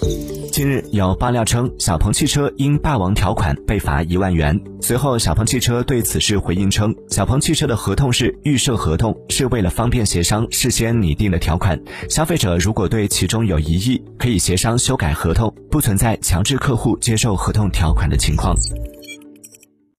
近日，有爆料称小鹏汽车因霸王条款被罚一万元。随后，小鹏汽车对此事回应称，小鹏汽车的合同是预设合同，是为了方便协商事先拟定的条款。消费者如果对其中有疑义，可以协商修改合同，不存在强制客户接受合同条款的情况。